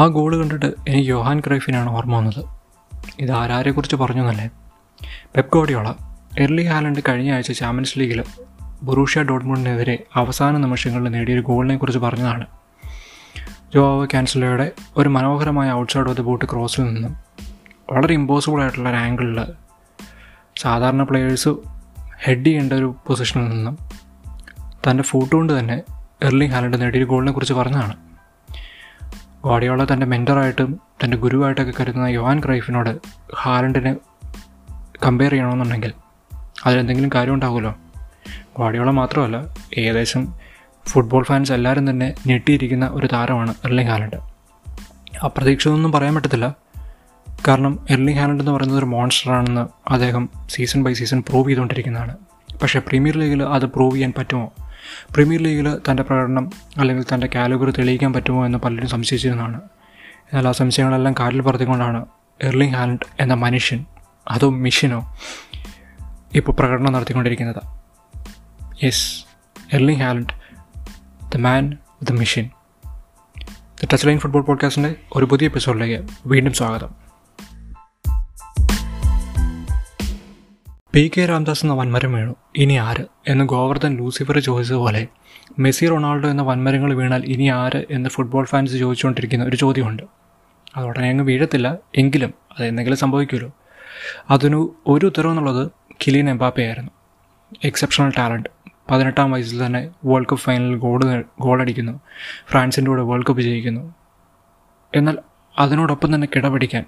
ആ ഗോൾ കണ്ടിട്ട് എനിക്ക് യോഹാൻ ക്രൈഫിനാണ് ഓർമ്മ വന്നത്. ഇത് ആരാരെക്കുറിച്ച് പറഞ്ഞു എന്നല്ലേ പെപ് ഗോഡിയോള എർലി ഹാലൻഡ് കഴിഞ്ഞ ആഴ്ച ചാമ്പ്യൻസ് ലീഗിൽ ബുറൂഷ്യ ഡോട്ട്മുണ്ടിനെതിരെ അവസാന നിമിഷങ്ങളിൽ നേടിയൊരു ഗോളിനെ കുറിച്ച് പറഞ്ഞതാണ്. ജോവ ക്യാൻസലയുടെ ഒരു മനോഹരമായ ഔട്ട്സൈഡ് ഓഫ് ദ ബോട്ട് ക്രോസിൽ നിന്നും വളരെ ഇമ്പോസിബിൾ ആയിട്ടുള്ള ഒരു ആംഗിളിൽ സാധാരണ പ്ലെയേഴ്സ് ഹെഡ് ചെയ്യേണ്ട ഒരു പൊസിഷനിൽ നിന്നും തന്റെ ഫൂട്ട് കൊണ്ട് തന്നെ എർലി ഹാലൻഡ് നേടിയ ഗോളിനെ കുറിച്ച് പറഞ്ഞതാണ്. ഗോഡിയോള തന്റെ മെന്ററായിട്ടും തന്റെ ഗുരുവായിട്ടൊക്കെ കരുതുന്ന യോഹാൻ ക്രൈഫിനോട് ഹാലൻഡിനെ കമ്പയർ ചെയ്യണമെന്നുണ്ടെങ്കിൽ അതിലെന്തെങ്കിലും കാര്യം ഉണ്ടാകുമല്ലോ ഗോഡിയോള മാത്രമല്ല ഏകദേശം ഫുട്ബോൾ ഫാൻസ് എല്ലാവരും തന്നെ ഞെട്ടിയിരിക്കുന്ന ഒരു താരമാണ് എർലിംഗ് ഹാലൻഡ് അപ്രതീക്ഷിതമൊന്നും പറയാൻ പറ്റത്തില്ല. കാരണം എർലിംഗ് ഹാലൻഡ് എന്ന് പറയുന്നത് ഒരു മോൺസ്റ്ററാണെന്ന് അദ്ദേഹം സീസൺ ബൈ സീസൺ പ്രൂവ് ചെയ്തുകൊണ്ടിരിക്കുന്നതാണ്. പക്ഷേ പ്രീമിയർ ലീഗിൽ അത് പ്രൂവ് ചെയ്യാൻ പറ്റുമോ? പ്രീമിയർ ലീഗിൽ തന്റെ പ്രകടനം അല്ലെങ്കിൽ തന്റെ കാലുകർ തെളിയിക്കാൻ പറ്റുമോ എന്ന് പലരും സംശയിച്ചിരുന്നതാണ്. എന്നാൽ ആ സംശയങ്ങളെല്ലാം കാറ്റിൽ പറത്തിക്കൊണ്ടാണ് എർലിംഗ് ഹാലൻഡ് എന്ന മനുഷ്യൻ അതോ മിഷനോ ഇപ്പോൾ പ്രകടനം നടത്തിക്കൊണ്ടിരിക്കുന്നത്. Yes Erling Haaland the man the mission. The touch line football പോഡ്കാസ്റ്റിന്റെ ഒരു പുതിയ എപ്പിസോഡിലേക്ക് വീണ്ടും സ്വാഗതം. പി കെ രാംദാസ് എന്ന വൻമരം വീണു. ഇനി ആര്? എന്ന് ഗോവർദ്ധൻ ലൂസിഫർ ചോദിച്ചതുപോലെ മെസ്സി റൊണാൾഡോ എന്ന വൻമരങ്ങൾ വീണാൽ ഇനി ആര് എന്ന് ഫുട്ബോൾ ഫാൻസ് ചോദിച്ചുകൊണ്ടിരിക്കുന്ന ഒരു ചോദ്യമുണ്ട്. അത് ഉടനെ അങ്ങ് വീഴത്തില്ല. എങ്കിലും അത് എന്തെങ്കിലും സംഭവിക്കുമല്ലോ. അതിന് ഒരു ഉത്തരവ് എന്നുള്ളത് എംബാപ്പെ ആയിരുന്നു. എക്സെപ്ഷണൽ ടാലന്റ് പതിനെട്ടാം വയസ്സിൽ തന്നെ വേൾഡ് കപ്പ് ഫൈനലിൽ ഗോൾ ഗോളടിക്കുന്നു. ഫ്രാൻസിന്റെ കൂടെ വേൾഡ് കപ്പ് ജയിക്കുന്നു. എന്നാൽ അതിനോടൊപ്പം തന്നെ കിടപിടിക്കാൻ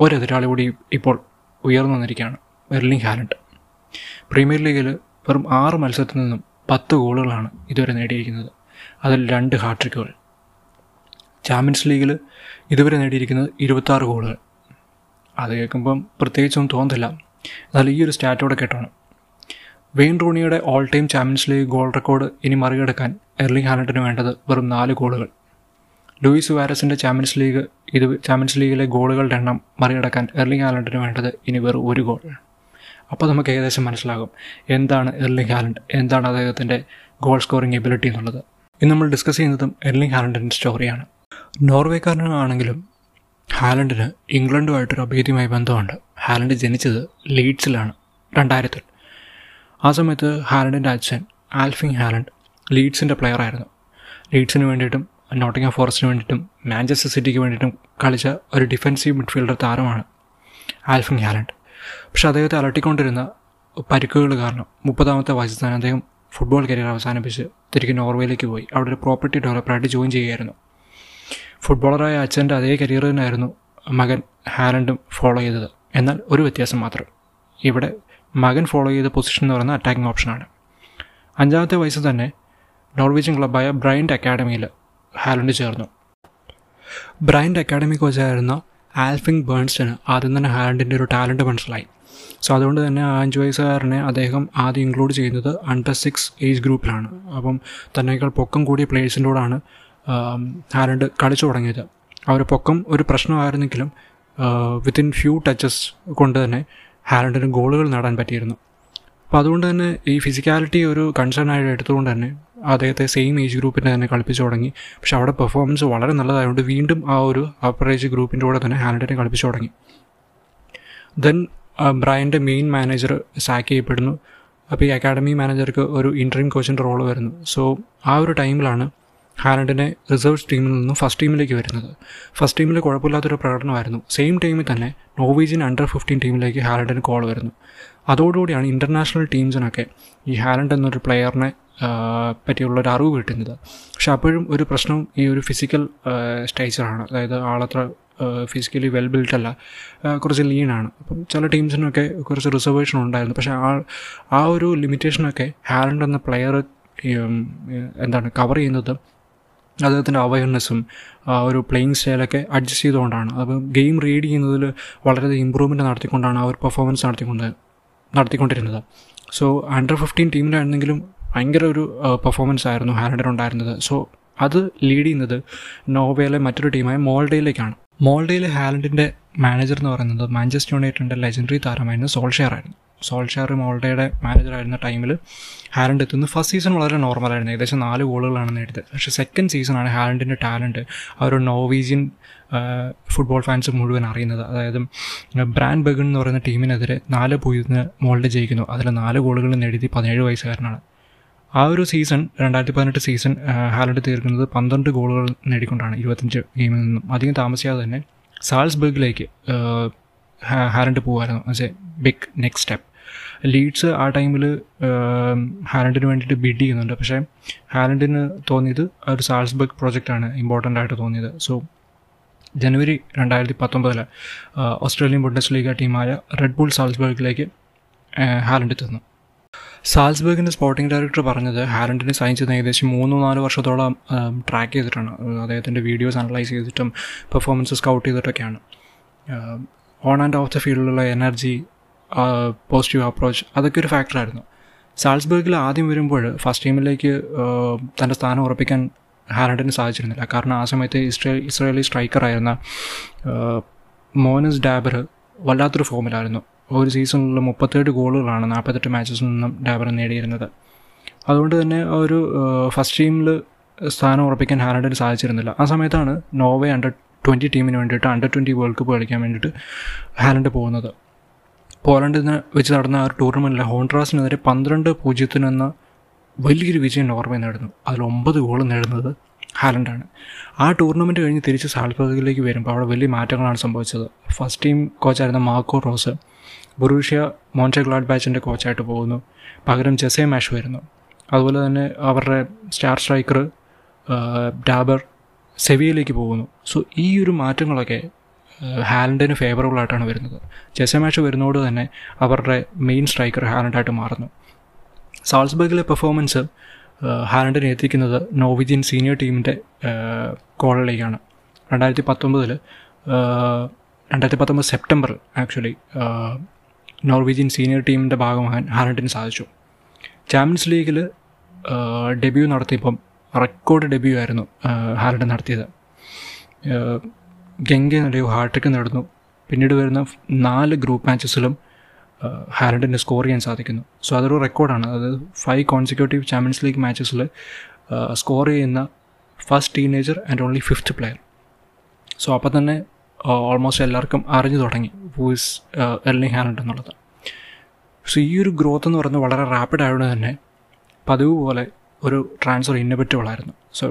ഒരെതിരാളി കൂടി ഇപ്പോൾ ഉയർന്നു വന്നിരിക്കുകയാണ്. എർലിംഗ് ഹാലൻഡ് പ്രീമിയർ ലീഗിൽ വെറും ആറ് മത്സരത്തിൽ നിന്നും പത്ത് ഗോളുകളാണ് ഇതുവരെ നേടിയിരിക്കുന്നത്. അതിൽ രണ്ട് ഹാട്രിക്കുകൾ ചാമ്പ്യൻസ് ലീഗിൽ ഇതുവരെ നേടിയിരിക്കുന്നത് ഇരുപത്താറ് ഗോളുകൾ. അത് കേൾക്കുമ്പം പ്രത്യേകിച്ചൊന്നും തോന്നുന്നില്ല എന്നാൽ ഈ ഒരു സ്റ്റാറ്റോടെ കേട്ടോണം. Wayne റൂണിയുടെ all time champions league goal record ഇനി മറികടക്കാൻ എർലിംഗ് ഹാലൻഡിന് വേണ്ടത് വെറും നാല് ഗോളുകൾ. ലൂയിസ് വാരസിന്റെ ചാമ്പ്യൻസ് ലീഗ് ഇത് ചാമ്പ്യൻസ് ലീഗിലെ ഗോളുകളുടെ എണ്ണം മറികടക്കാൻ എർലിംഗ് ഹാലൻഡിന് വേണ്ടത് ഇനി വെറും ഒരു ഗോൾ. അപ്പോൾ നമുക്ക് ഏകദേശം മനസ്സിലാകും എന്താണ് എർലിംഗ് ഹാലൻഡ് എന്താണ് അദ്ദേഹത്തിന്റെ ഗോൾ സ്കോറിംഗ് എബിലിറ്റി എന്നുള്ളത്. ഇന്ന് നമ്മൾ ഡിസ്കസ് ചെയ്യുന്നതും എർലിംഗ് ഹാലൻഡിന്റെ സ്റ്റോറിയാണ് നോർവേക്കാരനാണെങ്കിലും ഹാലൻഡിന് ഇംഗ്ലണ്ടുമായിട്ടൊരു അഭേദ്യമായ ബന്ധമുണ്ട്. ഹാലൻഡ് ജനിച്ചത് ലീഡ്സിലാണ് രണ്ടായിരത്തിൽ. ആ സമയത്ത് ഹാലൻഡിന്റെ അച്ഛൻ ആൽഫിങ് ഹാലൻഡ് ലീഡ്സിന്റെ പ്ലെയറായിരുന്നു ലീഡ്സിന് വേണ്ടിയിട്ടും നോട്ടിംഗം ഫോറസ്റ്റിന് വേണ്ടിയിട്ടും മാഞ്ചസ്റ്റർ സിറ്റിക്ക് വേണ്ടിയിട്ടും കളിച്ച ഒരു ഡിഫൻസീവ് മിഡ്ഫീൽഡർ താരമാണ് ആൽഫിങ് ഹാലൻഡ് പക്ഷെ അദ്ദേഹത്തെ അലട്ടിക്കൊണ്ടിരുന്ന പരിക്കുകൾ കാരണം മുപ്പതാമത്തെ വയസ്സിൽ അദ്ദേഹം ഫുട്ബോൾ കരിയർ അവസാനിപ്പിച്ച് തിരികെ നോർവേയിലേക്ക് പോയി. അവിടെ ഒരു പ്രോപ്പർട്ടി ഡെവലപ്പറായിട്ട് ജോയിൻ ചെയ്യുകയായിരുന്നു. ഫുട്ബോളറായ അച്ഛന്റെ അതേ കരിയർ തന്നെയായിരുന്നു മകൻ ഹാലൻഡും ഫോളോ ചെയ്തത്. എന്നാൽ ഒരു വ്യത്യാസം മാത്രം. ഇവിടെ മകൻ ഫോളോ ചെയ്ത പൊസിഷൻ എന്ന് പറയുന്നത് അറ്റാക്കിംഗ് ഓപ്ഷനാണ് അഞ്ചാമത്തെ വയസ്സിൽ തന്നെ നോർവീജിയൻ ക്ലബ്ബായ ബ്രൈൻഡ് അക്കാഡമിയിൽ ഹാലൻഡ് ചേർന്നു. ബ്രൈൻഡ് അക്കാഡമി കോച്ചായിരുന്ന ആൽഫിങ് ബേൺസ്റ്റിന് ആദ്യം തന്നെ ഹാൻഡിന്റെ ഒരു ടാലന്റ് മനസ്സിലായി. സോ അതുകൊണ്ട് തന്നെ ആ അഞ്ച് വയസ്സുകാരനെ അദ്ദേഹം ആദ്യം ഇൻക്ലൂഡ് ചെയ്യുന്നത് അണ്ടർ സിക്സ് ഏജ് ഗ്രൂപ്പിലാണ്. അപ്പം തന്നേക്കാൾ പൊക്കം കൂടിയ പ്ലേയേഴ്സിന്റെ കൂടാണ് ഹാലൻഡ് കളിച്ചു തുടങ്ങിയത്. ഒരു പൊക്കം ഒരു പ്രശ്നമായിരുന്നെങ്കിലും വിത്തിൻ ഫ്യൂ ടച്ചസ് കൊണ്ട് തന്നെ ഹാലൻഡിന് ഗോളുകൾ നേടാൻ പറ്റിയിരുന്നു. അപ്പോൾ അതുകൊണ്ട് തന്നെ ഈ ഫിസിക്കാലിറ്റി ഒരു കൺസേൺ ആയിട്ട് എടുത്തുകൊണ്ട് തന്നെ അദ്ദേഹത്തെ സെയിം ഏജ് ഗ്രൂപ്പിന്റെ തന്നെ കളിപ്പിച്ചു തുടങ്ങി. പക്ഷെ അവിടെ പെർഫോമൻസ് വളരെ നല്ലതായതുകൊണ്ട് വീണ്ടും ആ ഒരു അപ്പർ ഏജ് ഗ്രൂപ്പിന്റെ കൂടെ തന്നെ ഹാലൻഡിനെ കളിപ്പിച്ചു തുടങ്ങി. ദെൻ ബ്രയന്റെ മെയിൻ മാനേജർ സാക്ക് ചെയ്യപ്പെടുന്നു. അപ്പോൾ ഈ അക്കാഡമി മാനേജർക്ക് ഒരു ഇൻട്രീം കോച്ചിന്റെ റോൾ വരുന്നു. സോ ആ ഒരു ടൈമിലാണ് ഹാലൻഡിനെ റിസർവ് ടീമിൽ നിന്നും ഫസ്റ്റ് ടീമിലേക്ക് വരുന്നത്. ഫസ്റ്റ് ടീമിൽ കുഴപ്പമില്ലാത്തൊരു പ്രകടനമായിരുന്നു. സെയിം ടൈമിൽ തന്നെ നോർവീജിയൻ അണ്ടർ ഫിഫ്റ്റീൻ ടീമിലേക്ക് ഹാലൻഡിന് കോൾ വരുന്നു. അതോടുകൂടിയാണ് ഇന്റർനാഷണൽ ടീംസിനൊക്കെ ഈ ഹാലൻഡ് എന്നൊരു പ്ലെയറിനെ പറ്റിയുള്ളൊരു അറിവ് കിട്ടുന്നത്. പക്ഷെ അപ്പോഴും ഒരു പ്രശ്നം ഈ ഒരു ഫിസിക്കൽ സ്റ്റൈച്ചറാണ് അതായത് ആളത്ര ഫിസിക്കലി വെൽ ബിൽറ്റ് അല്ല കുറച്ച് ലീനാണ് അപ്പം ചില ടീംസിനൊക്കെ കുറച്ച് റിസർവേഷൻ ഉണ്ടായിരുന്നു. പക്ഷേ ആ ആ ഒരു ലിമിറ്റേഷനൊക്കെ ഹാലൻഡ് എന്ന പ്ലെയർ എന്താണ് കവർ ചെയ്യുന്നത് അദ്ദേഹത്തിന്റെ അവയർനെസ്സും ഒരു പ്ലേയിങ് സ്റ്റൈലൊക്കെ അഡ്ജസ്റ്റ് ചെയ്തുകൊണ്ടാണ്. അപ്പം ഗെയിം റീഡ് ചെയ്യുന്നതിൽ വളരെയധികം ഇമ്പ്രൂവ്മെന്റ് നടത്തിക്കൊണ്ടാണ് ആ ഒരു പെർഫോമൻസ് നടത്തിക്കൊണ്ട് നടത്തിക്കൊണ്ടിരുന്നത്. സോ അണ്ടർ ഫിഫ്റ്റീൻ ഭയങ്കര ഒരു പെർഫോമൻസ് ആയിരുന്നു ഹാലൻഡിനുണ്ടായിരുന്നത് സോ അത് ലീഡ് ചെയ്യുന്നത് നോർവേയിലെ മറ്റൊരു ടീമായ മോൾഡയിലേക്കാണ് മോൾഡയിലെ ഹാലൻഡിന്റെ മാനേജർ എന്ന് പറയുന്നത് മാഞ്ചസ്റ്റർ യുണൈറ്റഡിന്റെ ലെജൻഡറി താരമായിരുന്നു സോൾഷെയർ ആയിരുന്നു. സോൾഷെയർ മോൾഡയുടെ മാനേജറായിരുന്ന ടൈമിൽ ഹാലൻഡ് എത്തുന്നു ഫസ്റ്റ് സീസൺ വളരെ നോർമലായിരുന്നു ഏകദേശം നാല് ഗോളുകളാണ് നേടിയത്. പക്ഷേ സെക്കൻഡ് സീസണാണ് ഹാലൻഡിന്റെ ടാലന്റ് ആ ഒരു നോവീജിയൻ ഫുട്ബോൾ ഫാൻസ് മുഴുവൻ അറിയുന്നത്. അതായത് ബ്രാൻഡ് ബഗൺ എന്ന് പറയുന്ന ടീമിനെതിരെ നാല് പൂജ്യത്തിന് മോൾഡ് ജയിക്കുന്നു. അതിൽ നാല് ഗോളുകൾ നേടിയത് പതിനേഴ് വയസ്സുകാരനാണ്. ആ ഒരു സീസൺ രണ്ടായിരത്തി പതിനെട്ട് സീസൺ ഹാലൻഡ് തീർക്കുന്നത് പന്ത്രണ്ട് ഗോളുകൾ നേടിക്കൊണ്ടാണ് ഇരുപത്തഞ്ച് ഗെയിമിൽ നിന്നും. അധികം താമസിയാതെ തന്നെ സാൽസ്ബർഗിലേക്ക് ഹാലൻഡ് പോകുമായിരുന്നു as a big next step Leeds ആ ടൈമിൽ ഹാലൻഡിന് വേണ്ടിയിട്ട് ബിഡ് ചെയ്യുന്നുണ്ട്. പക്ഷേ ഹാലൻഡിന് തോന്നിയത് ഒരു സാൾസ്ബർഗ് പ്രോജക്റ്റാണ് ഇമ്പോർട്ടന്റ് ആയിട്ട് തോന്നിയത്. സോ ജനുവരി രണ്ടായിരത്തി പത്തൊമ്പതിൽ ഓസ്ട്രേലിയൻ ബുണ്ടസ് ലീഗ ടീമായ റെഡ് ബുൾ സാൾസ്ബർഗിലേക്ക് ഹാലൻഡ് എത്തുന്നു. സാൽസ്ബർഗിന്റെ സ്പോർട്ടിംഗ് ഡയറക്ടർ പറഞ്ഞത് ഹാലൻഡിനെ സൈൻ ചെയ്ത് ഏകദേശം മൂന്നോ നാല് വർഷത്തോളം ട്രാക്ക് ചെയ്തിട്ടാണ്. അദ്ദേഹത്തിന്റെ വീഡിയോസ് അനലൈസ് ചെയ്തിട്ടും പെർഫോമൻസ് സ്കൗട്ട് ചെയ്തിട്ടൊക്കെയാണ്. ഓൺ ആൻഡ് ഓഫ് ദ ഫീൽഡിലുള്ള എനർജി പോസിറ്റീവ് അപ്രോച്ച് അതൊക്കെ ഒരു ഫാക്ടറായിരുന്നു സാൽസ്ബർഗിൽ ആദ്യം വരുമ്പോൾ ഫസ്റ്റ് ടീമിലേക്ക് തന്റെ സ്ഥാനം ഉറപ്പിക്കാൻ ഹാലൻഡിന് സാധിച്ചിരുന്നില്ല. കാരണം ആ സമയത്ത് ഇസ്രേ ഇസ്രയേലി സ്ട്രൈക്കറായിരുന്ന മോനസ് ഡാബർ വല്ലാത്തൊരു ഫോമിലായിരുന്നു ഒരു സീസണിലുള്ള മുപ്പത്തേഴ് ഗോളുകളാണ് നാൽപ്പത്തെട്ട് മാച്ചസിൽ നിന്നും ഡാബർ നേടിയിരുന്നത്. അതുകൊണ്ട് തന്നെ ഒരു ഫസ്റ്റ് ടീമിൽ സ്ഥാനം ഉറപ്പിക്കാൻ ഹാലൻഡിന് സാധിച്ചിരുന്നില്ല. ആ സമയത്താണ് നോവേ അണ്ടർ ട്വന്റി ടീമിന് വേണ്ടിയിട്ട് അണ്ടർ ട്വന്റി വേൾഡ് കപ്പ് കളിക്കാൻ വേണ്ടിയിട്ട് ഹാലൻഡ് പോകുന്നത്. പോലണ്ടിൽ വെച്ച് നടന്ന ആ ഒരു ടൂർണമെന്റിൽ ഹോൺട്രാസിനെതിരെ പന്ത്രണ്ട് പൂജ്യത്തിനെന്ന വലിയൊരു വിജയം നോർവേ നേടുന്നു. അതിൽ ഒമ്പത് ഗോൾ നേടുന്നത് ഹാലൻഡാണ് ആ ടൂർണമെന്റ് കഴിഞ്ഞ് തിരിച്ച് സാൽബർഗിലേക്ക് വരുമ്പോൾ അവിടെ വലിയ മാറ്റങ്ങളാണ് സംഭവിച്ചത്. ഫസ്റ്റ് ടീം കോച്ചായിരുന്ന മാർക്കോ റോസ് ബുറൂഷ്യ മോൺചെ ഗ്ലാഡ് ബാച്ചിന്റെ കോച്ചായിട്ട് പോകുന്നു. പകരം ജെസെ മാഷ് വരുന്നു. അതുപോലെ തന്നെ അവരുടെ സ്റ്റാർ സ്ട്രൈക്കർ ഡാബർ സെവിയയിലേക്ക് പോകുന്നു. സോ ഈ ഒരു മാറ്റങ്ങളൊക്കെ ഹാലൻഡിന് ഫേവറബിൾ ആയിട്ടാണ് വരുന്നത്. ജെസെ മാഷ് വരുന്നതോട് തന്നെ അവരുടെ മെയിൻ സ്ട്രൈക്കർ ഹാലൻഡായിട്ട് മാറുന്നു. സാൾസ്ബർഗിലെ പെർഫോമൻസ് ഹാലൻഡിനെ എത്തിക്കുന്നത് നോവിജിയൻ സീനിയർ ടീമിന്റെ കോളിലേക്കാണ് രണ്ടായിരത്തി പത്തൊമ്പതിൽ രണ്ടായിരത്തി പത്തൊമ്പത് സെപ്റ്റംബർ ആക്ച്വലി നോർവീജിയൻ സീനിയർ ടീമിന്റെ ഭാഗമാകാൻ ഹാരണ്ടിന് സാധിച്ചു. ചാമ്പ്യൻസ് ലീഗിൽ ഡെബ്യൂ നടത്തിയപ്പം റെക്കോർഡ് ഡെബ്യൂ ആയിരുന്നു ഹാരണ്ടൻ നടത്തിയത്. ഗംഗ നടയോ ഹാട്രിക്ക് നടന്നു. പിന്നീട് വരുന്ന നാല് ഗ്രൂപ്പ് മാച്ചസിലും ഹാലൻഡിന് സ്കോർ ചെയ്യാൻ സാധിക്കുന്നു. സോ അതൊരു റെക്കോർഡാണ്. അതായത് ഫൈവ് കോൺസിക്യൂട്ടീവ് ചാമ്പ്യൻസ് ലീഗ് മാച്ചസിൽ സ്കോർ ചെയ്യുന്ന first teenager and only fifth player so അപ്പോൾ തന്നെ ഓൾമോസ്റ്റ് എല്ലാവർക്കും അറിഞ്ഞു തുടങ്ങി വൂസ് എർലിംഗ് ഹാലൻഡ് എന്നുള്ളത്. സോ ഈ ഒരു ഗ്രോത്ത് എന്ന് പറയുന്നത് വളരെ റാപ്പിഡ് ആയതുകൊണ്ട് തന്നെ പതിവ് പോലെ ഒരു ട്രാൻസ്ഫർ ഇന്നോവേറ്റബിൾ ആയിരുന്നു. സോ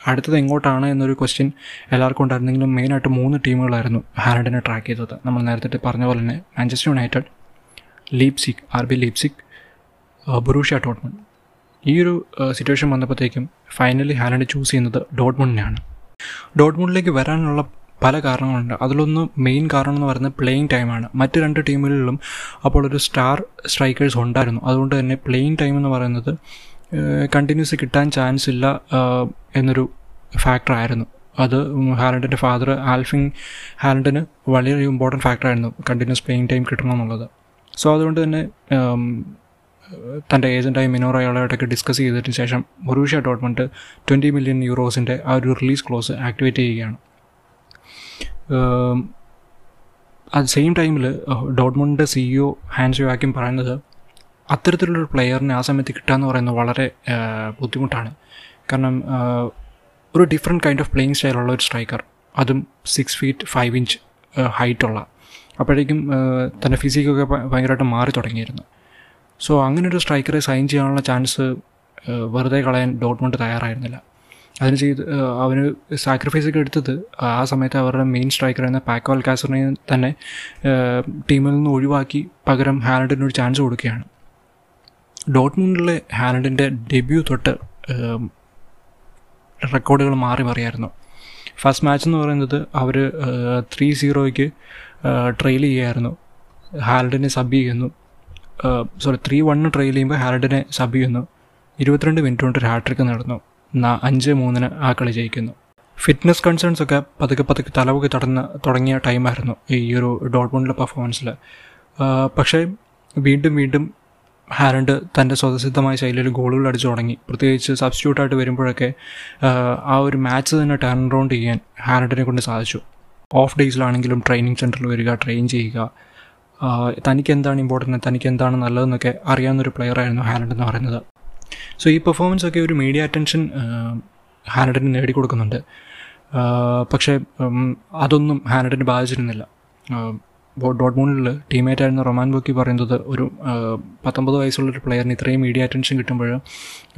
അടുത്തത് എങ്ങോട്ടാണ് എന്നൊരു ക്വസ്റ്റ്യൻ എല്ലാവർക്കും ഉണ്ടായിരുന്നെങ്കിലും മെയിനായിട്ട് മൂന്ന് ടീമുകളായിരുന്നു ഹാലൻഡിനെ ട്രാക്ക് ചെയ്തത്. നമ്മൾ നേരത്തെ പറഞ്ഞ പോലെ തന്നെ Manchester United Leipzig R B Leipzig Borussia Dortmund ഈ ഒരു സിറ്റുവേഷൻ വന്നപ്പോഴത്തേക്കും ഫൈനലി ഹാലൻഡ് ചൂസ് ചെയ്യുന്നത് ഡോട്ട്മുണ്ടിനെയാണ് ഡോട്ട്മുണ്ടിലേക്ക് വരാനുള്ള പല കാരണങ്ങളുണ്ട്. അതിലൊന്ന് മെയിൻ കാരണം എന്ന് പറയുന്നത് പ്ലേയിങ് ടൈമാണ് മറ്റ് രണ്ട് ടീമുകളിലും അപ്പോൾ ഒരു സ്റ്റാർ സ്ട്രൈക്കേഴ്സ് ഉണ്ടായിരുന്നു. അതുകൊണ്ട് തന്നെ പ്ലേയിങ് ടൈം എന്ന് പറയുന്നത് കണ്ടിന്യൂസ് കിട്ടാൻ ചാൻസ് ഇല്ല എന്നൊരു ഫാക്ടറായിരുന്നു അത് ഹാലൻഡിന്റെ ഫാദർ ആൽഫിങ് ഹാലൻഡിന് വളരെ ഇമ്പോർട്ടന്റ് ഫാക്ടറായിരുന്നു കണ്ടിന്യൂസ് പ്ലേയിങ് ടൈം കിട്ടണം എന്നുള്ളത് സോ അതുകൊണ്ട് തന്നെ തന്റെ ഏജന്റായി മിനോറ അയാളായിട്ടൊക്കെ ഡിസ്കസ് ചെയ്തതിന് ശേഷം ബൊറൂഷ്യ ഡോട്ട്മെന്റ് ട്വന്റി മില്യൺ യൂറോസിന്റെ ആ ഒരു റിലീസ് ക്ലോസ് ആക്ടിവേറ്റ് ചെയ്യുകയാണ്. അറ്റ് സെയിം ടൈമിൽ ഡോട്ട്മുണ്ടിന്റെ സിഇഒ ഹാൻസ് യുവാക്കും പറയുന്നത് അത്തരത്തിലുള്ളൊരു പ്ലെയറിനെ ആ സമയത്ത് കിട്ടുക എന്ന് പറയുന്നത് വളരെ ബുദ്ധിമുട്ടാണ്. കാരണം ഒരു ഡിഫറെന്റ് കൈൻഡ് ഓഫ് പ്ലേയിങ് സ്റ്റൈലുള്ള ഒരു സ്ട്രൈക്കർ അതും സിക്സ് ഫീറ്റ് ഫൈവ് ഇഞ്ച് ഹൈറ്റുള്ള അപ്പോഴേക്കും തന്റെ ഫിസിക്കൊക്കെ ഭയങ്കരമായിട്ട് മാറി തുടങ്ങിയിരുന്നു. സോ അങ്ങനെ ഒരു സ്ട്രൈക്കറെ സൈൻ ചെയ്യാനുള്ള ചാൻസ് വെറുതെ കളയാൻ ഡോട്ട്മോണ്ട് തയ്യാറായിരുന്നില്ല. അതിന് ചെയ്ത് അവന് സാക്രിഫൈസ് ഒക്കെ എടുത്തത് ആ സമയത്ത് അവരുടെ മെയിൻ സ്ട്രൈക്കർ എന്ന പാക്കോൽ കാസറിനെ തന്നെ ടീമിൽ നിന്ന് ഒഴിവാക്കി പകരം ഹാലൻഡിന് ഒരു ചാൻസ് കൊടുക്കുകയാണ്. ഡോട്ട്മുണ്ടിലെ ഹാലൻഡിന്റെ ഡെബ്യൂ തൊട്ട് റെക്കോർഡുകൾ മാറി മറിയായിരുന്നു. ഫസ്റ്റ് മാച്ച് എന്ന് പറയുന്നത് അവർ ത്രീ സീറോയ്ക്ക് ട്രെയിൽ ചെയ്യുമായിരുന്നു ഹാലഡിനെ സബ് ചെയ്യുന്നു. സോറി ത്രീ വണ്ണ് ട്രെയിൽ ചെയ്യുമ്പോൾ ഹാലഡിനെ സബ് ചെയ്യുന്നു. ഇരുപത്തിരണ്ട് മിനിറ്റ് കൊണ്ട് ഒരു ഹാട്രിക്ക് നടന്നു. അഞ്ച് മൂന്നിന് ആ കളി ജയിക്കുന്നു. ഫിറ്റ്നസ് കൺസേൺസ് ഒക്കെ പതുക്കെ പതുക്കെ തലവുകി തടന്ന് തുടങ്ങിയ ടൈമായിരുന്നു ഈ ഒരു ഡോട്ട്മുണ്ടിലെ പെർഫോമൻസിൽ പക്ഷേ വീണ്ടും വീണ്ടും ഹാരണ്ട് തന്റെ സ്വതസിദ്ധമായ ശൈലിയിൽ ഗോളുകൾ അടിച്ചു തുടങ്ങി. പ്രത്യേകിച്ച് സബ്സ്റ്റിറ്റ്യൂട്ടായിട്ട് വരുമ്പോഴൊക്കെ ആ ഒരു മാച്ച് തന്നെ ടേൺ റൗണ്ട് ചെയ്യാൻ ഹാരണ്ടിനെ കൊണ്ട് സാധിച്ചു. ഓഫ് ഡേയ്സിലാണെങ്കിലും ട്രെയിനിങ് സെന്ററിൽ വരിക ട്രെയിൻ ചെയ്യുക. തനിക്ക് എന്താണ് ഇമ്പോർട്ടന്റ് തനിക്ക് എന്താണ് നല്ലതെന്നൊക്കെ അറിയാവുന്നൊരു പ്ലെയറായിരുന്നു ഹാലൻഡ് എന്ന് പറയുന്നത്. സോ ഈ പെർഫോമൻസ് ഒക്കെ ഒരു മീഡിയ അറ്റൻഷൻ ഹാനഡിന് നേടിക്കൊടുക്കുന്നുണ്ട്. പക്ഷേ അതൊന്നും ഹാലൻഡിന് ബാധിച്ചിരുന്നില്ല. ഡോട്ട്മൂണിൽ ടീമേറ്റ് ആയിരുന്ന റൊമാൻ ബോക്കി പറയുന്നത് ഒരു പത്തൊമ്പത് വയസ്സുള്ളൊരു പ്ലെയറിന് ഇത്രയും മീഡിയ അറ്റൻഷൻ കിട്ടുമ്പോൾ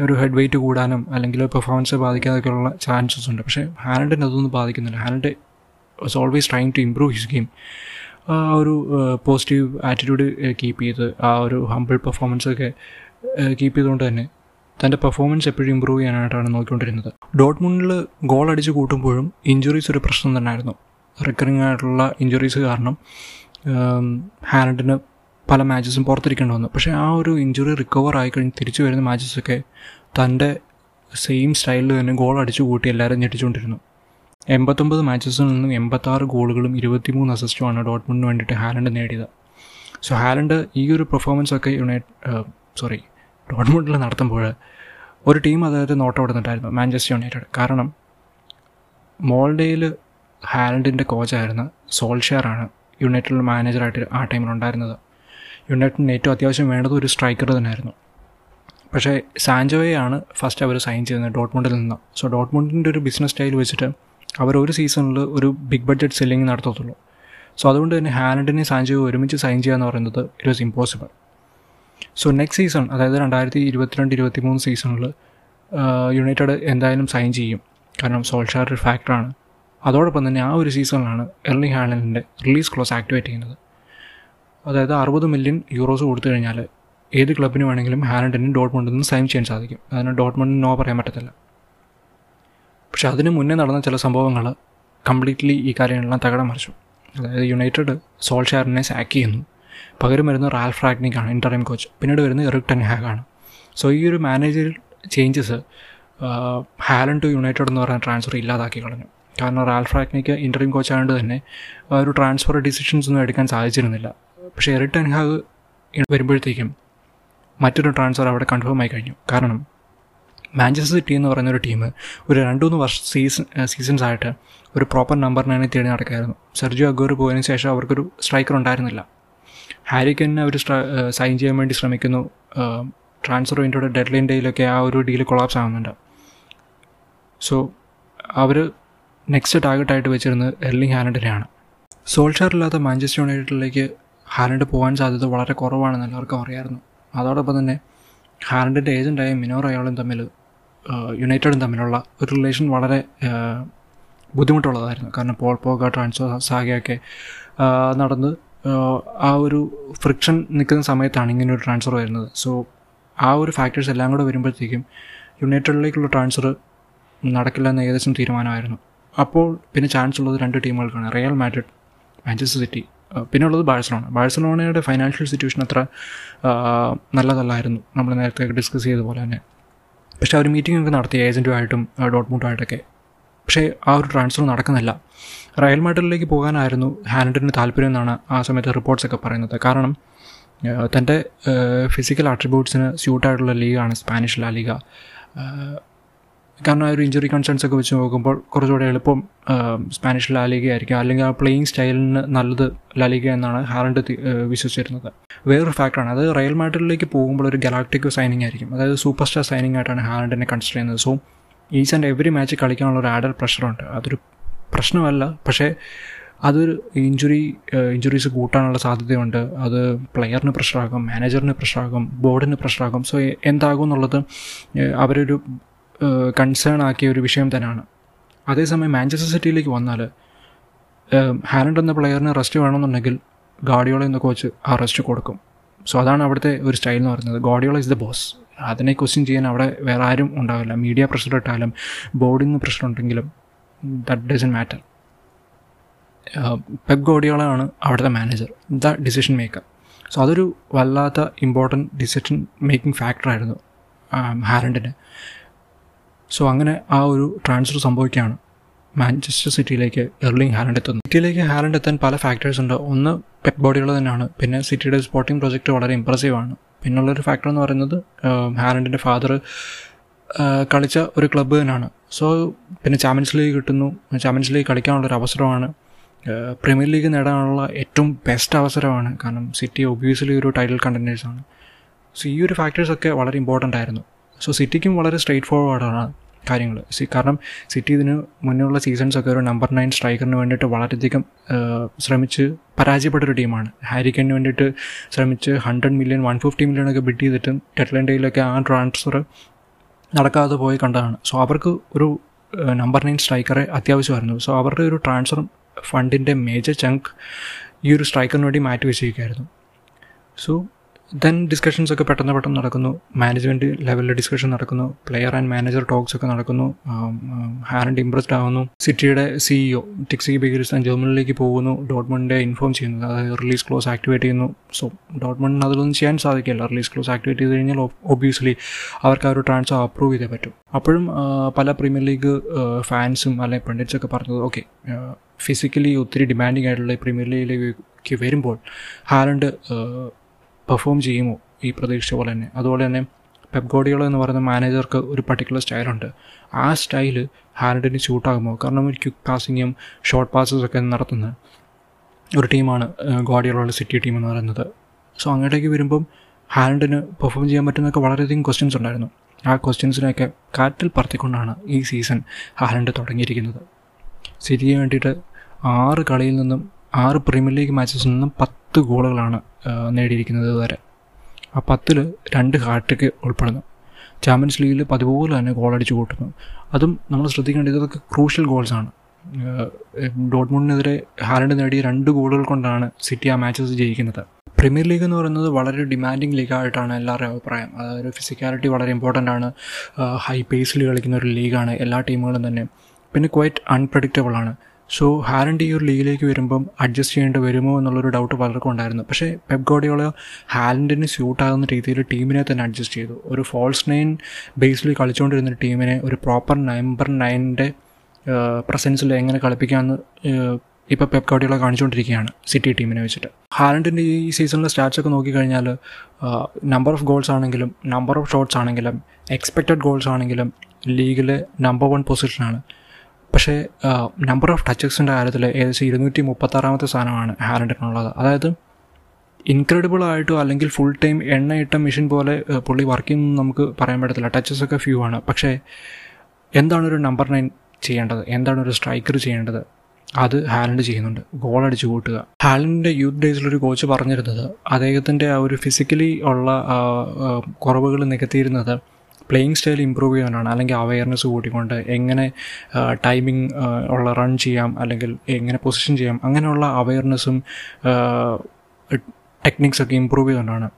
ഒരു ഹെഡ് വെയിറ്റ് കൂടാനും അല്ലെങ്കിൽ പെർഫോമൻസ് ബാധിക്കാതൊക്കെയുള്ള ചാൻസസ് ഉണ്ട്. പക്ഷേ ഹാനഡിന് അതൊന്നും ബാധിക്കുന്നില്ല. Haaland was always trying to improve his game ആ ഒരു പോസിറ്റീവ് ആറ്റിറ്റ്യൂഡ് കീപ്പ് ചെയ്ത് ആ ഒരു ഹമ്പിൾ പെർഫോമൻസ് ഒക്കെ കീപ്പ് ചെയ്തുകൊണ്ട് തന്നെ തന്റെ പെർഫോമൻസ് എപ്പോഴും ഇമ്പ്രൂവ് ചെയ്യാനായിട്ടാണ് നോക്കിക്കൊണ്ടിരുന്നത്. ഡോട്ട്മുണ്ടിൽ ഗോൾ അടിച്ച് കൂട്ടുമ്പോഴും ഇഞ്ചുറീസ് ഒരു പ്രശ്നം തന്നെയായിരുന്നു. റിക്കറിങ് ആയിട്ടുള്ള ഇഞ്ചുറീസ് കാരണം ഹാനഡിന് പല മാച്ചസും പുറത്തിരിക്കേണ്ടി വന്നു. പക്ഷേ ആ ഒരു ഇഞ്ചുറി റിക്കവർ ആയി കഴിഞ്ഞ് തിരിച്ചു വരുന്ന മാച്ചസൊക്കെ തന്റെ സെയിം സ്റ്റൈലിൽ തന്നെ ഗോൾ അടിച്ചു കൂട്ടി എല്ലാവരും ഞെട്ടിച്ചുകൊണ്ടിരുന്നു. എൺപത്തൊമ്പത് മാച്ചസിൽ നിന്നും എൺപത്താറ് ഗോളുകളും ഇരുപത്തിമൂന്ന് അസിസ്റ്റുമാണ് ഡോട്ട്മുണ്ടിന് വേണ്ടിയിട്ട് ഹാലൻഡ് നേടിയത്. സോ ഹാലൻഡ് ഈ ഒരു പെർഫോമൻസ് ഒക്കെ യുണൈറ്റ് സോറി ഡോട്ട്മുണ്ടിൽ നടത്തുമ്പോൾ ഒരു ടീം അദ്ദേഹത്തെ നോട്ടമിടുന്നുണ്ടായിരുന്നു മാഞ്ചസ്റ്റർ യുണൈറ്റഡ്. കാരണം മോൾഡേയിൽ ഹാലൻഡിന്റെ കോച്ചായിരുന്ന സോൾഷെയറാണ് യുണൈറ്റഡ് മാനേജറായിട്ട് ആ ടൈമിൽ ഉണ്ടായിരുന്നത്. യുണൈറ്റഡിന് ഏറ്റവും അത്യാവശ്യം വേണ്ടത് ഒരു സ്ട്രൈക്കർ തന്നെയായിരുന്നു. പക്ഷേ സാൻജോയെയാണ് ഫസ്റ്റ് അവർ സൈൻ ചെയ്യുന്നത് ഡോട്ട്മുണ്ടിൽ നിന്ന്. സോ ഡോട്ട്മുണ്ടിന്റെ ഒരു ബിസിനസ് സ്റ്റൈൽ വെച്ചിട്ട് അവർ ഒരു സീസണിൽ ഒരു ബിഗ് ബഡ്ജറ്റ് സെല്ലിങ് നടത്തത്തുള്ളൂ. സോ അതുകൊണ്ട് തന്നെ ഹാലൻഡിനെ സാൻജോ ഒരുമിച്ച് സൈൻ ചെയ്യുക എന്ന് പറയുന്നത് it was impossible so next season അതായത് രണ്ടായിരത്തി ഇരുപത്തിരണ്ട് ഇരുപത്തി മൂന്ന് സീസണിൽ യുണൈറ്റഡ് എന്തായാലും സൈൻ ചെയ്യും. കാരണം സോൾഷാർ ഒരു ഫാക്ടറാണ് അതോടൊപ്പം തന്നെ ആ ഒരു സീസണിലാണ് എർലി ഹാലൻഡിന്റെ റിലീസ് ക്ലോസ് ആക്ടിവേറ്റ് ചെയ്യുന്നത്. അതായത് അറുപത് മില്യൺ യൂറോസ് കൊടുത്തു കഴിഞ്ഞാൽ ഏത് ക്ലബിന് വേണമെങ്കിലും ഹാലൻഡിന് ഡോട്ട്മണ്ടിൽ നിന്ന് സൈൻ ചെയ്യാൻ സാധിക്കും. അതിന് ഡോട്ട്മണ്ടിന് നോ പറയാൻ പറ്റത്തില്ല. പക്ഷേ അതിന് മുന്നേ നടന്ന ചില സംഭവങ്ങൾ കംപ്ലീറ്റ്ലി ഈ കാര്യങ്ങളെല്ലാം തകടം മറിച്ചു. അതായത് യുണൈറ്റഡ് സോൾഷാറിനെ സാക്ക് ചെയ്യുന്നു. പകരം വരുന്ന റാൽ ഫ്രാഗ്നിക്കാണ് ഇന്റർഎം കോച്ച് പിന്നീട് വരുന്നത് എറിക് ടെൻ ഹാഗാണ്. സോ ഈ ഒരു manager changes Haaland to United എന്ന് പറയുന്ന ട്രാൻസ്ഫർ ഇല്ലാതാക്കി കളഞ്ഞു. കാരണം റാൽഫ് റാഗ്നിക്ക് ഇന്റർടൈം കോച്ച് ആയതുകൊണ്ട് തന്നെ ഒരു ട്രാൻസ്ഫർ ഡിസിഷൻസ് ഒന്നും എടുക്കാൻ സാധിച്ചിരുന്നില്ല. പക്ഷേ എറിക് ടെൻ ടെൻഹാഗ് വരുമ്പോഴത്തേക്കും മറ്റൊരു ട്രാൻസ്ഫർ അവിടെ കൺഫേം ആയി കഴിഞ്ഞു. കാരണം മാഞ്ചസ്റ്റർ സിറ്റി എന്ന് പറയുന്ന ഒരു ടീം ഒരു രണ്ട് മൂന്ന് വർഷ സീസൺ സീസൺസ് ആയിട്ട് ഒരു പ്രോപ്പർ നമ്പറിനാണ് തേടി നടക്കായിരുന്നു സെർജിയോ അഗോർ പോയതിനു ശേഷം അവർക്കൊരു സ്ട്രൈക്കർ ഉണ്ടായിരുന്നില്ല. ഹാരിക്കനെ അവർ സൈൻ ചെയ്യാൻ വേണ്ടി ശ്രമിക്കുന്നു. ട്രാൻസ്ഫർ വിൻഡോയുടെ ഡെഡ് ലൈൻ ഡേയിലൊക്കെ ആ ഒരു ഡീൽ കൊളാപ്സ് ആവുന്നുണ്ട്. സോ അവർ നെക്സ്റ്റ് ടാർഗറ്റായിട്ട് വെച്ചിരുന്നത് എർലിംഗ് ഹാലൻഡിനെയാണ്. സോൾഷാർ ഇല്ലാത്ത മാഞ്ചസ്റ്റർ യുണൈറ്റഡിലേക്ക് ഹാലൻഡ് പോകാൻ സാധ്യത വളരെ കുറവാണെന്ന് എല്ലാവർക്കും അറിയാമായിരുന്നു അതോടൊപ്പം തന്നെ ഹാലൻഡിന്റെ ഏജന്റായ മിനോർ അയാളും തമ്മിൽ യുണൈറ്റഡും തമ്മിലുള്ള ഒരു റിലേഷൻ വളരെ ബുദ്ധിമുട്ടുള്ളതായിരുന്നു. കാരണം പോൾ പോക ട്രാൻസ്ഫർ സാഗയൊക്കെ നടന്ന് ആ ഒരു ഫ്രിക്ഷൻ നിൽക്കുന്ന സമയത്താണ് ഇങ്ങനെ ഒരു ട്രാൻസ്ഫർ വരുന്നത്. സോ ആ ഒരു ഫാക്ടേഴ്സ് എല്ലാം കൂടെ വരുമ്പോഴത്തേക്കും യുണൈറ്റഡിലേക്കുള്ള ട്രാൻസ്ഫർ നടക്കില്ല എന്ന് ഏകദേശം തീരുമാനമായിരുന്നു. അപ്പോൾ പിന്നെ ചാൻസ് ഉള്ളത് രണ്ട് ടീമുകൾക്കാണ്. റയൽ മാഡ്രിഡ് മാഞ്ചസ്റ്റർ സിറ്റി പിന്നെ ഉള്ളത് ബാഴ്സലോണ ബാഴ്സലോണയുടെ ഫൈനാൻഷ്യൽ സിറ്റുവേഷൻ അത്ര നല്ലതല്ലായിരുന്നു. നമ്മൾ നേരത്തെ ഡിസ്കസ് ചെയ്ത പോലെ തന്നെ. പക്ഷേ അവർ മീറ്റിംഗ് ഒക്കെ നടത്തി ഏജന്റുമായിട്ടും ഡോട്ട്മൂട്ടുമായിട്ടൊക്കെ. പക്ഷേ ആ ഒരു ട്രാൻസ്ഫർ നടക്കുന്നില്ല. റയൽ മാഡ്രിഡിലേക്ക് പോകാനായിരുന്നു ഹാനഡിന് താല്പര്യം എന്നാണ് ആ സമയത്ത് റിപ്പോർട്ട്സൊക്കെ പറയുന്നത്. കാരണം തന്റെ ഫിസിക്കൽ ആട്രിബ്യൂട്ട്സിന് സ്യൂട്ടായിട്ടുള്ള ലീഗാണ് സ്പാനിഷ് ലാ ലീഗ. കാരണം ആ ഒരു ഇഞ്ചുറി കൺസേൺസ് ഒക്കെ വെച്ച് നോക്കുമ്പോൾ കുറച്ചുകൂടെ എളുപ്പം സ്പാനിഷ് ലാലിക ആയിരിക്കും. അല്ലെങ്കിൽ ആ പ്ലേയിങ് സ്റ്റൈലിന് നല്ലത് ലാലിക എന്നാണ് ഹാലൻഡ് വിശ്വസിച്ചിരുന്നത്. വേറൊരു ഫാക്ടറാണ് അത് റയൽ മാഡ്രിഡിലേക്ക് പോകുമ്പോൾ ഒരു ഗലാക്ടിക് സൈനിങ് ആയിരിക്കും. അതായത് സൂപ്പർ സ്റ്റാർ സൈനിങ് ആയിട്ടാണ് ഹാലൻഡിനെ കൺസിഡർ ചെയ്യുന്നത്. So is and every match കളിക്കാനുള്ള ഒരു ആഡൽ പ്രഷറുണ്ട് അതൊരു പ്രശ്നമല്ല. പക്ഷേ അതൊരു ഇഞ്ചുറി ഇഞ്ചുറീസ് കൂട്ടാനുള്ള സാധ്യതയുണ്ട്. അത് പ്ലെയറിന് പ്രഷറാകും മാനേജറിന് പ്രഷറാകും ബോർഡിന് പ്രഷറാകും സോ എന്താകും എന്നുള്ളത് അവരൊരു കൺസേൺ ആക്കിയ ഒരു വിഷയം തന്നെയാണ്. അതേസമയം മാഞ്ചസ്റ്റർ സിറ്റിയിലേക്ക് വന്നാൽ ഹാലൻഡ് എന്ന പ്ലെയറിന് റെസ്റ്റ് വേണമെന്നുണ്ടെങ്കിൽ ഗാഡിയോള എന്ന കോച്ച് ആ റെസ്റ്റ് കൊടുക്കും. സോ അതാണ് അവിടുത്തെ ഒരു സ്റ്റൈൽ എന്ന് പറയുന്നത്. ഗോഡിയോള ഇസ് ദ ബോസ് അതിനെ ക്വസ്റ്റ്യൻ ചെയ്യാൻ അവിടെ വേറെ ആരും ഉണ്ടാവില്ല. മീഡിയ പ്രഷർ ഇട്ടാലും ബോർഡിൽ നിന്ന് പ്രഷർ ഉണ്ടെങ്കിലും ദറ്റ് ഡസൻ മാറ്റർ പെപ് ഗോഡിയോളാണ് അവിടുത്തെ manager the decision maker so അതൊരു വല്ലാത്ത ഇമ്പോർട്ടന്റ് ഡിസിഷൻ മേക്കിംഗ് ഫാക്ടറായിരുന്നു ഹാലൻഡിന് സോ അങ്ങനെ ആ ഒരു ട്രാൻസ്ഫർ സംഭവിക്കുകയാണ്. മാഞ്ചസ്റ്റർ സിറ്റിയിലേക്ക് എർലിംഗ് ഹാലൻഡ് എത്തുന്നു. സിറ്റിയിലേക്ക് ഹാലൻഡ് എത്താൻ പല ഫാക്ടേഴ്സ് ഉണ്ട്. ഒന്ന് പെപ് ബോഡികൾ തന്നെയാണ്. പിന്നെ സിറ്റിയുടെ സ്പോർട്ടിംഗ് പ്രൊജക്റ്റ് വളരെ ഇമ്പ്രസീവ് ആണ്. പിന്നുള്ളൊരു ഫാക്ടർ എന്ന് പറയുന്നത് ഹാലൻഡിന്റെ ഫാദർ കളിച്ച ഒരു ക്ലബ്ബ് തന്നെയാണ്. സോ പിന്നെ ചാമ്പ്യൻസ് ലീഗ് കിട്ടുന്നു. ചാമ്പ്യൻസ് ലീഗ് കളിക്കാനുള്ളൊരു അവസരമാണ്. പ്രീമിയർ ലീഗ് നേടാനുള്ള ഏറ്റവും ബെസ്റ്റ് അവസരമാണ്. കാരണം സിറ്റി ഒബ്വിയസ്ലി ഒരു ടൈറ്റിൽ കണ്ടന്റേഴ്സാണ് സോ ഈ ഒരു ഫാക്ടേഴ്സൊക്കെ വളരെ ഇമ്പോർട്ടന്റ് ആയിരുന്നു. സോ സിറ്റിക്കും വളരെ സ്ട്രെയിറ്റ് ഫോർവേഡാണ് കാര്യങ്ങൾ സി കാരണം സിറ്റി ഇതിന് മുന്നുള്ള സീസൺസൊക്കെ ഒരു നമ്പർ നയൻ സ്ട്രൈക്കറിന് വേണ്ടിയിട്ട് വളരെയധികം ശ്രമിച്ച് പരാജയപ്പെട്ടൊരു ടീമാണ് ഹാരിക്കന് വേണ്ടിയിട്ട് ശ്രമിച്ച് hundred million one fifty million ഒക്കെ ബിഡ് ചെയ്തിട്ടും ഡെഡ്ലൈൻ ആ ട്രാൻസ്ഫർ നടക്കാതെ പോയി കണ്ടതാണ്. സോ അവർക്ക് ഒരു നമ്പർ നയൻ സ്ട്രൈക്കറെ അത്യാവശ്യമായിരുന്നു. സോ അവരുടെ ഒരു ട്രാൻസ്ഫർ ഫണ്ടിന്റെ മേജർ ചങ്ക് ഈ ഒരു സ്ട്രൈക്കറിന് വേണ്ടി മാറ്റി വെച്ചിരിക്കുകയായിരുന്നു. സോ ദെൻ ഡിസ്കഷൻസ് ഒക്കെ പെട്ടെന്ന് പെട്ടെന്ന് നടക്കുന്നു. മാനേജ്മെന്റ് ലെവലിൽ ഡിസ്കഷൻ നടക്കുന്നു. പ്ലെയർ ആൻഡ് മാനേജർ ടോക്സ് ഒക്കെ നടക്കുന്നു. ഹാരൻഡ് ഇംപ്രസ്ഡ് ആവുന്നു. സിറ്റിയുടെ സിഇഒ ടിക്സി ബിഗിരിസ്ഥാൻ ജർമ്മനിലേക്ക് പോകുന്നു. ഡോട്ട്മണ്ടിനെ ഇൻഫോം ചെയ്യുന്നു. അതായത് റിലീസ് ക്ലോസ് ആക്ടിവേറ്റ് ചെയ്യുന്നു. സോ ഡോട്ട്മണ്ടിന് അതിലൊന്നും ചെയ്യാൻ സാധിക്കില്ല. റിലീസ് ക്ലോസ് ആക്ടിവേറ്റ് ചെയ്ത് കഴിഞ്ഞാൽ ഒബ്വിയസ്ലി അവർക്ക് ആ ഒരു ട്രാൻസ്ഫർ അപ്രൂവ് ചെയ്തേ പറ്റും. അപ്പോഴും പല പ്രീമിയർ ലീഗ് ഫാൻസും അല്ലെങ്കിൽ പണ്ഡിറ്റ്സൊക്കെ പറഞ്ഞത് ഓക്കെ ഫിസിക്കലി ഒത്തിരി ഡിമാൻഡിങ് ആയിട്ടുള്ള പ്രീമിയർ ലീഗിലേക്ക് വരുമ്പോൾ ഹാലണ്ട് പെർഫോം ചെയ്യുമോ ഈ പ്രതീക്ഷിച്ച പോലെ തന്നെ. അതുപോലെ തന്നെ പെപ് ഗോഡിയോളോ എന്ന് പറയുന്ന മാനേജർക്ക് ഒരു പർട്ടിക്കുലർ സ്റ്റൈലുണ്ട് ആ സ്റ്റൈൽ ഹാലൻഡിന് ഷൂട്ടാകുമോ കാരണം ഒരു ക്വിക്ക് പാസിങ്ങും ഷോർട്ട് പാസസ് ഒക്കെ നടത്തുന്ന ഒരു ടീമാണ് ഗോഡിയോളോയുടെ സിറ്റി ടീം എന്ന് പറയുന്നത്. സോ അങ്ങോട്ടേക്ക് വരുമ്പം ഹാലൻഡിന് പെർഫോം ചെയ്യാൻ പറ്റുന്നൊക്കെ വളരെയധികം ക്വസ്റ്റ്യൻസ് ഉണ്ടായിരുന്നു. ആ ക്വസ്റ്റ്യൻസിനെയൊക്കെ കാറ്റിൽ പറത്തിക്കൊണ്ടാണ് ഈ സീസൺ ഹാലൻഡ് തുടങ്ങിയിരിക്കുന്നത്. സിറ്റിക്ക് വേണ്ടിയിട്ട് ആറ് കളിയിൽ നിന്നും ആറ് പ്രീമിയർ ലീഗ് മാച്ചസിൽ നിന്നും പത്ത് ഗോളുകളാണ് നേടിയിരിക്കുന്നത് വരെ ആ പത്തിൽ രണ്ട് ഹാട്രിക്ക് ഉൾപ്പെടുന്നു. ചാമ്പ്യൻസ് ലീഗിൽ പതിപോലെ തന്നെ ഗോളടിച്ച് കൂട്ടുന്നു. അതും നമ്മൾ ശ്രദ്ധിക്കേണ്ടത് ഇതൊക്കെ ക്രൂഷ്യൽ ഗോൾസാണ് ഡോട്ട്മുണ്ടിനെതിരെ ഹാലൻഡ് നേടിയ രണ്ട് ഗോളുകൾ കൊണ്ടാണ് സിറ്റി ആ മാച്ചസ് ജയിക്കുന്നത്. പ്രീമിയർ ലീഗ് എന്ന് പറയുന്നത് വളരെ ഡിമാൻഡിങ് ലീഗായിട്ടാണ് എല്ലാവരുടെയും അഭിപ്രായം. അതായത് ഫിസിക്കാലിറ്റി വളരെ ഇമ്പോർട്ടന്റ് ആണ്. ഹൈ പേസിൽ കളിക്കുന്ന ഒരു ലീഗാണ് എല്ലാ ടീമുകളും തന്നെ. പിന്നെ ക്വൈറ്റ് അൺപ്രഡിക്റ്റബിൾ ആണ്. സോ ഹാരൻ ഈ ഒരു ലീഗിലേക്ക് വരുമ്പം അഡ്ജസ്റ്റ് ചെയ്യേണ്ടി വരുമോ എന്നുള്ളൊരു ഡൗട്ട് പലർക്കും ഉണ്ടായിരുന്നു. പക്ഷേ പെപ് ഗോഡിയോള ഹാലൻഡിന് സ്യൂട്ടാകുന്ന രീതിയിൽ ടീമിനെ തന്നെ അഡ്ജസ്റ്റ് ചെയ്തു. ഒരു ഫോൾസ് നയൻ ബേസിൽ കളിച്ചുകൊണ്ടിരുന്ന ടീമിനെ ഒരു പ്രോപ്പർ നമ്പർ നയന്റെ പ്രസൻസിൽ എങ്ങനെ കളിപ്പിക്കാമെന്ന് ഇപ്പോൾ പെപ് ഗോഡിയോള കാണിച്ചുകൊണ്ടിരിക്കുകയാണ് സിറ്റി ടീമിനെ വെച്ചിട്ട്. ഹാലൻഡിന്റെ ഈ സീസണിലെ സ്റ്റാറ്റ്സ് ഒക്കെ നോക്കിക്കഴിഞ്ഞാൽ നമ്പർ ഓഫ് ഗോൾസ് ആണെങ്കിലും നമ്പർ ഓഫ് ഷോട്ട്സ് ആണെങ്കിലും എക്സ്പെക്റ്റഡ് ഗോൾസ് ആണെങ്കിലും ലീഗിലെ നമ്പർ വൺ പൊസിഷനാണ് പക്ഷേ നമ്പർ ഓഫ് ടച്ചസിന്റെ കാര്യത്തിൽ ഏകദേശം ഇരുന്നൂറ്റി മുപ്പത്താറാമത്തെ സാധനമാണ് ഹാലൻഡിനുള്ളത്. അതായത് ഇൻക്രെഡിബിൾ ആയിട്ടോ അല്ലെങ്കിൽ ഫുൾ ടൈം എണ്ണയിട്ട മെഷീൻ പോലെ പുള്ളി വർക്ക് ചെയ്യുന്നു നമുക്ക് പറയാൻ പറ്റത്തില്ല. ടച്ചസ് ഒക്കെ ഫ്യൂ ആണ്. പക്ഷേ എന്താണ് ഒരു നമ്പർ നയൻ ചെയ്യേണ്ടത്? എന്താണ് ഒരു സ്ട്രൈക്കർ ചെയ്യേണ്ടത്? അത് ഹാലൻഡ് ചെയ്യുന്നുണ്ട്. ഗോൾ അടിച്ചു കൂട്ടുക. ഹാലൻഡിന്റെ യൂത്ത് ഡേയ്സിലൊരു കോച്ച് പറഞ്ഞിരുന്നത് അദ്ദേഹത്തിന്റെ ആ ഒരു ഫിസിക്കലി ഉള്ള കുറവുകൾ നികത്തിയിരുന്നത് പ്ലേയിങ് സ്റ്റൈൽ ഇമ്പ്രൂവ് ചെയ്യാനാണ്. അല്ലെങ്കിൽ അവയർനെസ് കൂട്ടിക്കൊണ്ട് എങ്ങനെ ടൈമിംഗ് ഉള്ള റൺ ചെയ്യാം അല്ലെങ്കിൽ എങ്ങനെ പൊസിഷൻ ചെയ്യാം അങ്ങനെയുള്ള അവയർനെസ്സും ടെക്നിക്സൊക്കെ ഇമ്പ്രൂവ് ചെയ്യാനാണ്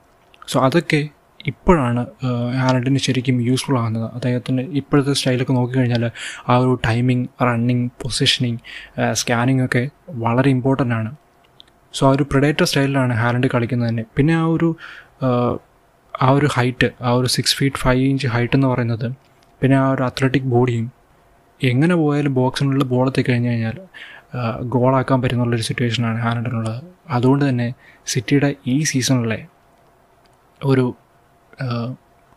സോ അതൊക്കെ ഇപ്പോഴാണ് ഹാലൻഡിന് ശരിക്കും യൂസ്ഫുൾ ആകുന്നത്. അദ്ദേഹത്തിന്റെ ഇപ്പോഴത്തെ സ്റ്റൈലൊക്കെ നോക്കിക്കഴിഞ്ഞാൽ ആ ഒരു ടൈമിംഗ് റണ്ണിങ് പൊസിഷനിങ് സ്കാനിങ് ഒക്കെ വളരെ ഇമ്പോർട്ടന്റ് ആണ്. സോ ആ ഒരു പ്രിഡേറ്റർ സ്റ്റൈലിലാണ് ഹാലൻഡ് കളിക്കുന്നത് തന്നെ പിന്നെ ആ ഒരു ആ ഒരു ഹൈറ്റ് ആ ഒരു six feet five inch height എന്ന് പറയുന്നത് പിന്നെ ആ ഒരു അത്ലറ്റിക് ബോഡിയും എങ്ങനെ പോയാലും ബോക്സിനുള്ള ബോൾ എത്തിക്കഴിഞ്ഞ് കഴിഞ്ഞാൽ ഗോളാക്കാൻ പറ്റുന്നുള്ളൊരു സിറ്റുവേഷനാണ് ഹാനഡിനുള്ളത് അതുകൊണ്ട് തന്നെ സിറ്റിയുടെ ഈ സീസണിലെ ഒരു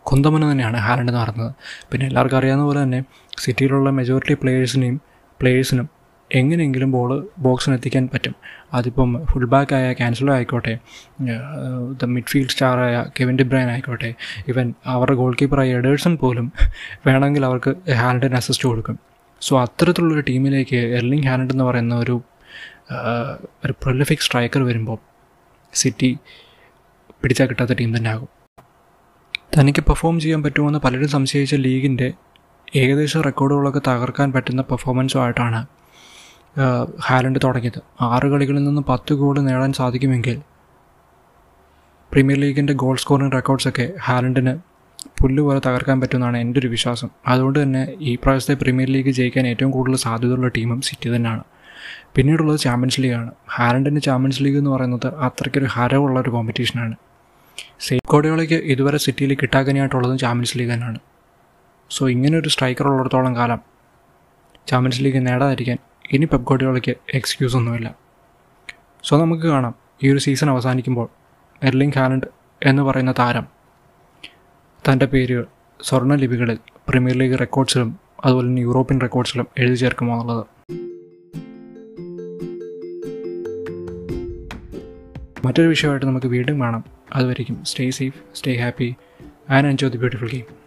കുന്തമനം തന്നെയാണ് ഹാലൻഡ് എന്ന് പറയുന്നത്. പിന്നെ എല്ലാവർക്കും അറിയാവുന്ന പോലെ തന്നെ സിറ്റിയിലുള്ള മെജോറിറ്റി പ്ലേയേഴ്സിനെയും പ്ലേയേഴ്സിനും എങ്ങനെയെങ്കിലും ബോൾ ബോക്സിന് എത്തിക്കാൻ പറ്റും. അതിപ്പം ഫുൾ ബാക്ക് ആയ ക്യാൻസലോ ആയിക്കോട്ടെ ദ മിഡ്ഫീൽഡ് സ്റ്റാറായ കെവിൻ ഡിബ്രൈൻ ആയിക്കോട്ടെ ഇവൻ അവരുടെ ഗോൾ കീപ്പറായ എഡേഴ്സൺ പോലും വേണമെങ്കിൽ അവർക്ക് ഹാലൻഡിന് അസിസ്റ്റ് കൊടുക്കും. സോ അത്തരത്തിലുള്ളൊരു ടീമിലേക്ക് എർലിംഗ് ഹാലൻഡ് എന്ന് പറയുന്ന ഒരു ഒരു പ്രൊലിഫിക് സ്ട്രൈക്കർ വരുമ്പോൾ സിറ്റി പിടിച്ചാൽ കിട്ടാത്ത ടീം തന്നെ ആകും. തനിക്ക് പെർഫോം ചെയ്യാൻ പറ്റുമെന്ന് പലരും സംശയിച്ച ലീഗിന്റെ ഏകദേശം റെക്കോർഡുകളൊക്കെ തകർക്കാൻ പറ്റുന്ന പെർഫോമൻസുമായിട്ടാണ് ഹാലൻഡ് തുടങ്ങിയത്. ആറ് കളികളിൽ നിന്ന് പത്ത് ഗോൾ നേടാൻ സാധിക്കുമെങ്കിൽ പ്രീമിയർ ലീഗിന്റെ ഗോൾ സ്കോറിംഗ് റെക്കോർഡ്സൊക്കെ ഹാലൻഡിന് പുല്ലുപോലെ തകർക്കാൻ പറ്റുമെന്നാണ് എന്റെ ഒരു വിശ്വാസം. അതുകൊണ്ട് തന്നെ ഈ പ്രാവശ്യത്തെ പ്രീമിയർ ലീഗ് ജയിക്കാൻ ഏറ്റവും കൂടുതൽ സാധ്യതയുള്ള ടീമും സിറ്റി തന്നെയാണ്. പിന്നീടുള്ളത് ചാമ്പ്യൻസ് ലീഗാണ് ഹാലൻഡിന്റെ ചാമ്പ്യൻസ് ലീഗ് എന്ന് പറയുന്നത് അത്രയ്ക്കൊരു ഹരവുള്ള ഒരു കോമ്പറ്റീഷനാണ് സേഫ് കോടികളേക്ക് ഇതുവരെ സിറ്റിയിൽ കിട്ടാക്കനിയായിട്ടുള്ളതും ചാമ്പ്യൻസ് ലീഗ് തന്നെയാണ്. സോ ഇങ്ങനെ ഒരു സ്ട്രൈക്കർ ഉള്ളിടത്തോളം കാലം ചാമ്പ്യൻസ് ലീഗ് നേടാതിരിക്കാൻ ഇനി പെപ് ഗോഡിയോളയ്ക്ക് എക്സ്ക്യൂസ് ഒന്നുമില്ല. സോ നമുക്ക് കാണാം. ഈ ഒരു സീസൺ അവസാനിക്കുമ്പോൾ എർലിംഗ് ഹാലൻഡ് എന്ന് പറയുന്ന താരം തന്റെ പേരുകൾ സ്വർണ ലിപികളിൽ പ്രീമിയർ ലീഗ് റെക്കോർഡ്സിലും അതുപോലെ തന്നെ യൂറോപ്യൻ റെക്കോർഡ്സിലും എഴുതി ചേർക്കുമോ എന്നുള്ളത്. മറ്റൊരു വിഷയമായിട്ട് നമുക്ക് വീണ്ടും കാണാം. അതുവരെയും stay safe stay happy and enjoy the beautiful game